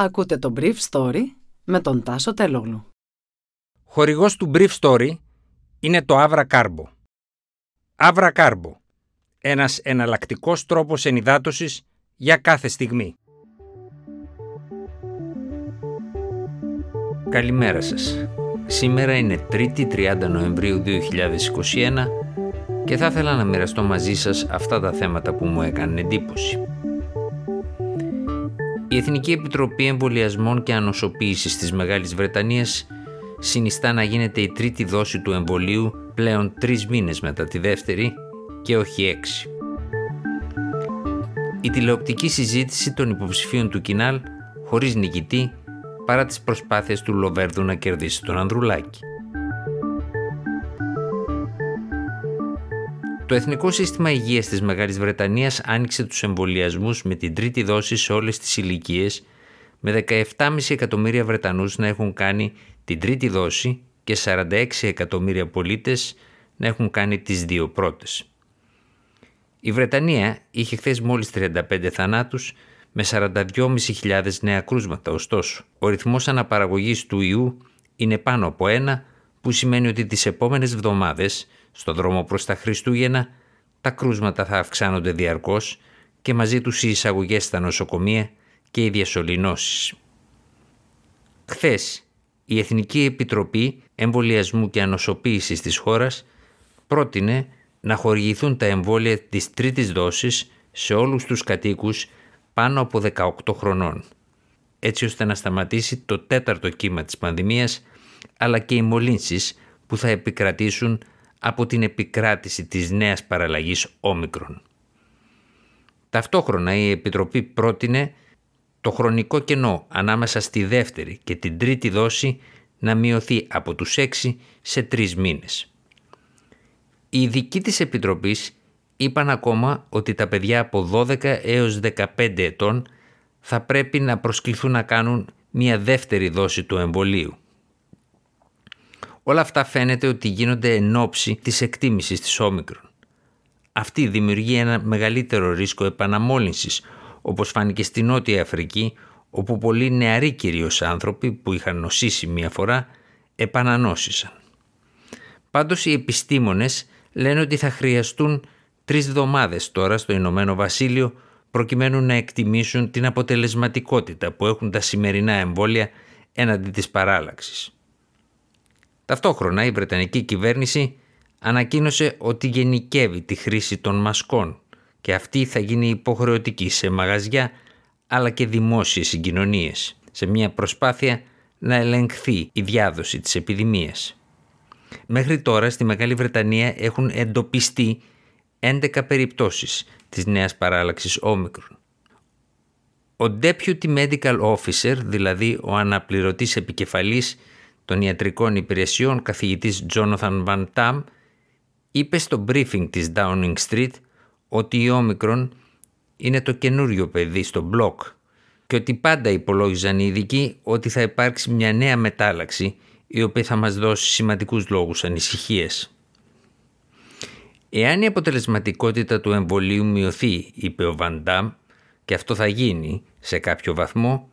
Ακούτε το Brief Story με τον Τάσο Τελόγλου. Χορηγός του Brief Story είναι το Avra Carbo. Avra Carbo. Ένας εναλλακτικός τρόπος ενυδάτωσης για κάθε στιγμή. Καλημέρα σας. Σήμερα είναι 3η 30 Νοεμβρίου 2021 και θα ήθελα να μοιραστώ μαζί σας αυτά τα θέματα που μου έκανε εντύπωση. Η Εθνική Επιτροπή Εμβολιασμών και Ανοσοποίησης της Μεγάλης Βρετανίας συνιστά να γίνεται η τρίτη δόση του εμβολίου πλέον τρεις μήνες μετά τη δεύτερη και όχι έξι. Η τηλεοπτική συζήτηση των υποψηφίων του Κινάλ χωρίς νικητή παρά τις προσπάθειες του Λοβέρδου να κερδίσει τον Ανδρουλάκη. Το Εθνικό Σύστημα Υγείας της Μεγάλης Βρετανίας άνοιξε τους εμβολιασμούς με την τρίτη δόση σε όλες τις ηλικίες, με 17,5 εκατομμύρια Βρετανούς να έχουν κάνει την τρίτη δόση και 46 εκατομμύρια πολίτες να έχουν κάνει τις δύο πρώτες. Η Βρετανία είχε χθες μόλις 35 θανάτους με 42.500 νέα κρούσματα. Ωστόσο, ο ρυθμός αναπαραγωγής του ιού είναι πάνω από ένα, που σημαίνει ότι τις επόμενες εβδομάδες, στο δρόμο προς τα Χριστούγεννα, τα κρούσματα θα αυξάνονται διαρκώς και μαζί τους οι εισαγωγές στα νοσοκομεία και οι διασωληνώσεις. Χθες, η Εθνική Επιτροπή Εμβολιασμού και Ανοσοποίησης της χώρας πρότεινε να χορηγηθούν τα εμβόλια της τρίτης δόσης σε όλους τους κατοίκους πάνω από 18 χρονών, έτσι ώστε να σταματήσει το τέταρτο κύμα της πανδημίας, αλλά και οι μολύνσεις που θα επικρατήσουν από την επικράτηση της νέας παραλλαγής όμικρον. Ταυτόχρονα η Επιτροπή πρότεινε το χρονικό κενό ανάμεσα στη δεύτερη και την τρίτη δόση να μειωθεί από τους 6 σε 3 μήνες. Οι ειδικοί της Επιτροπής είπαν ακόμα ότι τα παιδιά από 12 έως 15 ετών θα πρέπει να προσκληθούν να κάνουν μια δεύτερη δόση του εμβολίου. Όλα αυτά φαίνεται ότι γίνονται εν ώψη της εκτίμησης της όμικρον. Αυτή δημιουργεί ένα μεγαλύτερο ρίσκο επαναμόλυνσης, όπως φάνηκε στη Νότια Αφρική, όπου πολλοί νεαροί κυρίως άνθρωποι που είχαν νοσήσει μία φορά επανανόσησαν. Πάντως οι επιστήμονες λένε ότι θα χρειαστούν τρεις εβδομάδες τώρα στο Ηνωμένο Βασίλειο προκειμένου να εκτιμήσουν την αποτελεσματικότητα που έχουν τα σημερινά εμβόλια έναντι της παράλλαξης. Ταυτόχρονα η Βρετανική κυβέρνηση ανακοίνωσε ότι γενικεύει τη χρήση των μασκών και αυτή θα γίνει υποχρεωτική σε μαγαζιά αλλά και δημόσιες συγκοινωνίες σε μια προσπάθεια να ελεγχθεί η διάδοση της επιδημίας. Μέχρι τώρα στη Μεγάλη Βρετανία έχουν εντοπιστεί 11 περιπτώσεις της νέας παράλλαξης όμικρον. Ο Deputy Medical Officer, δηλαδή ο αναπληρωτής επικεφαλής των ιατρικών υπηρεσιών καθηγητής Jonathan Van Tam, είπε στο briefing της Downing Street ότι η όμικρον είναι το καινούριο παιδί στο μπλοκ και ότι πάντα υπολόγιζαν οι ειδικοί ότι θα υπάρξει μια νέα μετάλλαξη η οποία θα μας δώσει σημαντικούς λόγους ανησυχίες. Εάν η αποτελεσματικότητα του εμβολίου μειωθεί, είπε ο Βαντάμ, και αυτό θα γίνει σε κάποιο βαθμό,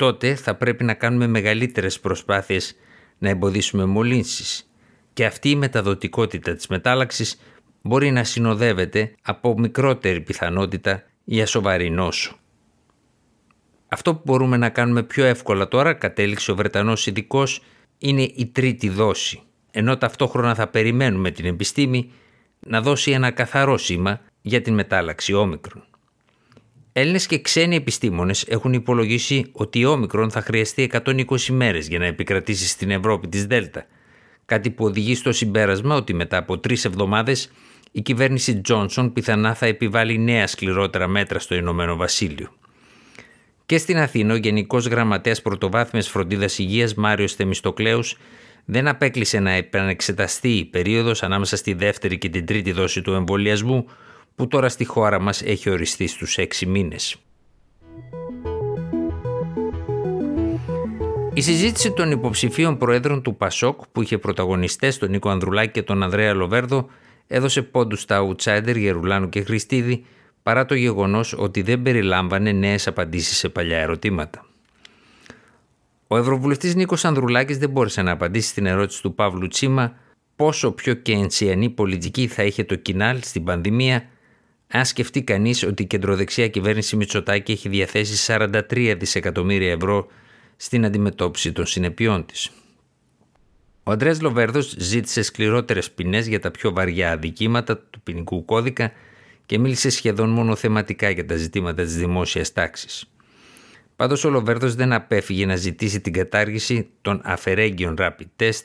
τότε θα πρέπει να κάνουμε μεγαλύτερες προσπάθειες να εμποδίσουμε μολύνσεις και αυτή η μεταδοτικότητα της μετάλλαξης μπορεί να συνοδεύεται από μικρότερη πιθανότητα για σοβαρή νόσο. Αυτό που μπορούμε να κάνουμε πιο εύκολα τώρα, κατέληξε ο Βρετανός ειδικός, είναι η τρίτη δόση, ενώ ταυτόχρονα θα περιμένουμε την επιστήμη να δώσει ένα καθαρό σήμα για την μετάλλαξη όμικρον. Έλληνες και ξένοι επιστήμονες έχουν υπολογίσει ότι η όμικρον θα χρειαστεί 120 μέρες για να επικρατήσει στην Ευρώπη της Δέλτα, κάτι που οδηγεί στο συμπέρασμα ότι μετά από τρεις εβδομάδες η κυβέρνηση Τζόνσον πιθανά θα επιβάλλει νέα σκληρότερα μέτρα στο Ηνωμένο Βασίλειο. Και στην Αθήνα, ο Γενικός Γραμματέας Πρωτοβάθμιας Φροντίδας Υγείας Μάριος Θεμιστοκλέους δεν απέκλεισε να επανεξεταστεί η περίοδος ανάμεσα στη δεύτερη και την τρίτη δόση του εμβολιασμού, που τώρα στη χώρα μας έχει οριστεί στους έξι μήνες. Η συζήτηση των υποψηφίων προέδρων του Πασόκ που είχε πρωταγωνιστές τον Νίκο Ανδρουλάκη και τον Ανδρέα Λοβέρδο έδωσε πόντους στα outsider Γερουλάνου και Χριστίδη παρά το γεγονός ότι δεν περιλάμβανε νέες απαντήσεις σε παλιά ερωτήματα. Ο Ευρωβουλευτής Νίκος Ανδρουλάκης δεν μπόρεσε να απαντήσει στην ερώτηση του Παύλου Τσίμα πόσο πιο κενσιανή πολιτική θα είχε το κοινάλ στην πανδημία, αν σκεφτεί κανείς ότι η κεντροδεξιά κυβέρνηση Μητσοτάκη έχει διαθέσει 43 δισεκατομμύρια ευρώ στην αντιμετώπιση των συνεπειών της. Ο Αντρέα Λοβέρδος ζήτησε σκληρότερες ποινές για τα πιο βαριά αδικήματα του ποινικού κώδικα και μίλησε σχεδόν μόνο θεματικά για τα ζητήματα της δημόσιας τάξης. Πάντως ο Λοβέρδος δεν απέφυγε να ζητήσει την κατάργηση των αφαιρέγγιων rapid test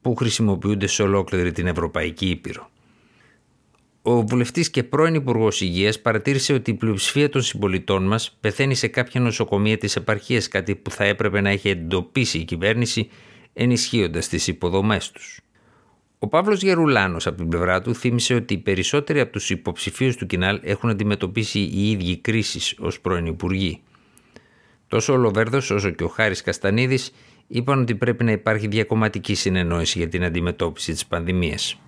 που χρησιμοποιούνται σε ολόκληρη την Ευρωπαϊκή Ήπειρο. Ο βουλευτής και πρώην Υπουργός Υγείας παρατήρησε ότι η πλειοψηφία των συμπολιτών μας πεθαίνει σε κάποια νοσοκομεία της επαρχίας, κάτι που θα έπρεπε να έχει εντοπίσει η κυβέρνηση ενισχύοντας τις υποδομές τους. Ο Παύλος Γερουλάνος, από την πλευρά του, θύμισε ότι οι περισσότεροι από τους υποψηφίους του Κινάλ έχουν αντιμετωπίσει οι ίδιοι κρίσεις ως πρώην Υπουργοί. Τόσο ο Λοβέρδος όσο και ο Χάρης Καστανίδης είπαν ότι πρέπει να υπάρχει διακομματική συνεννόηση για την αντιμετώπιση της πανδημίας.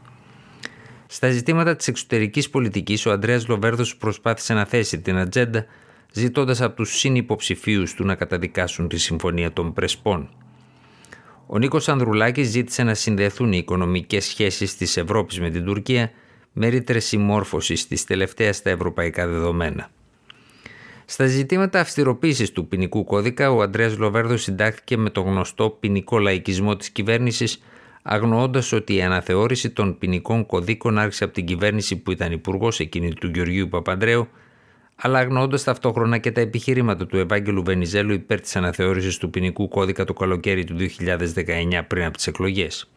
Στα ζητήματα της εξωτερικής πολιτικής, ο Ανδρέας Λοβέρδος προσπάθησε να θέσει την ατζέντα, ζητώντας από τους συνυποψηφίους του να καταδικάσουν τη Συμφωνία των Πρεσπών. Ο Νίκος Ανδρουλάκης ζήτησε να συνδεθούν οι οικονομικές σχέσεις της Ευρώπης με την Τουρκία με ρήτρες συμμόρφωσης της τελευταίας στα ευρωπαϊκά δεδομένα. Στα ζητήματα αυστηροποίησης του ποινικού κώδικα, ο Αντρέα Λοβέρδος συντάχθηκε με το γνωστό ποινικό λαϊκισμό της κυβέρνησης, αγνοώντας ότι η αναθεώρηση των ποινικών κωδίκων άρχισε από την κυβέρνηση που ήταν υπουργός εκείνη του Γεωργίου Παπαντρέου, αλλά αγνοώντας ταυτόχρονα και τα επιχειρήματα του Ευάγγελου Βενιζέλου υπέρ της αναθεώρησης του ποινικού κώδικα το καλοκαίρι του 2019 πριν από τις εκλογές.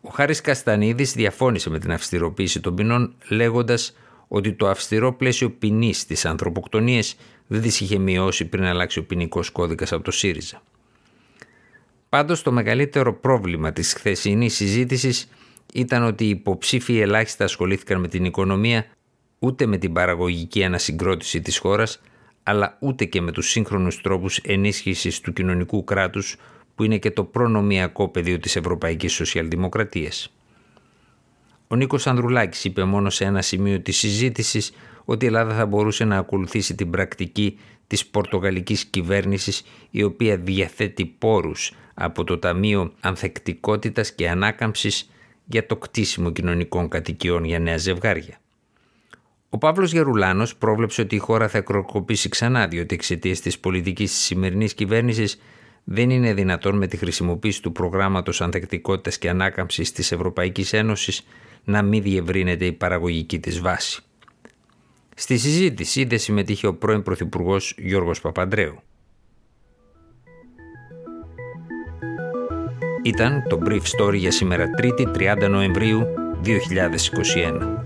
Ο Χάρης Καστανίδης διαφώνησε με την αυστηροποίηση των ποινών, λέγοντας ότι το αυστηρό πλαίσιο ποινής της ανθρωποκτονίας δεν τις είχε μειώσει πριν αλλάξει ο ποινικός κώδικας από το ΣΥΡΙΖΑ. Πάντως, το μεγαλύτερο πρόβλημα της χθεσινής συζήτησης ήταν ότι οι υποψήφοι ελάχιστα ασχολήθηκαν με την οικονομία, ούτε με την παραγωγική ανασυγκρότηση της χώρας, αλλά ούτε και με τους σύγχρονους τρόπους ενίσχυσης του κοινωνικού κράτους, που είναι και το προνομιακό πεδίο της Ευρωπαϊκής Σοσιαλδημοκρατίας. Ο Νίκος Ανδρουλάκης είπε μόνο σε ένα σημείο της συζήτησης ότι η Ελλάδα θα μπορούσε να ακολουθήσει την πρακτική της πορτογαλικής κυβέρνησης, η οποία διαθέτει πόρους από το Ταμείο Ανθεκτικότητας και Ανάκαμψης για το κτίσιμο κοινωνικών κατοικιών για νέα ζευγάρια. Ο Παύλος Γερουλάνος πρόβλεψε ότι η χώρα θα κροκοπήσει ξανά, διότι εξαιτίας της πολιτικής της σημερινής κυβέρνησης δεν είναι δυνατόν με τη χρησιμοποίηση του προγράμματος ανθεκτικότητας και ανάκαμψης της Ευρωπαϊκής Ένωσης να μην διευρύνεται η παραγωγική της βάση. Στη συζήτηση δεν συμμετείχε ο πρώην Πρωθυπουργός Γιώργος Παπαντρέου. Ήταν το Brief Story για σήμερα 3η 30 Νοεμβρίου 2021.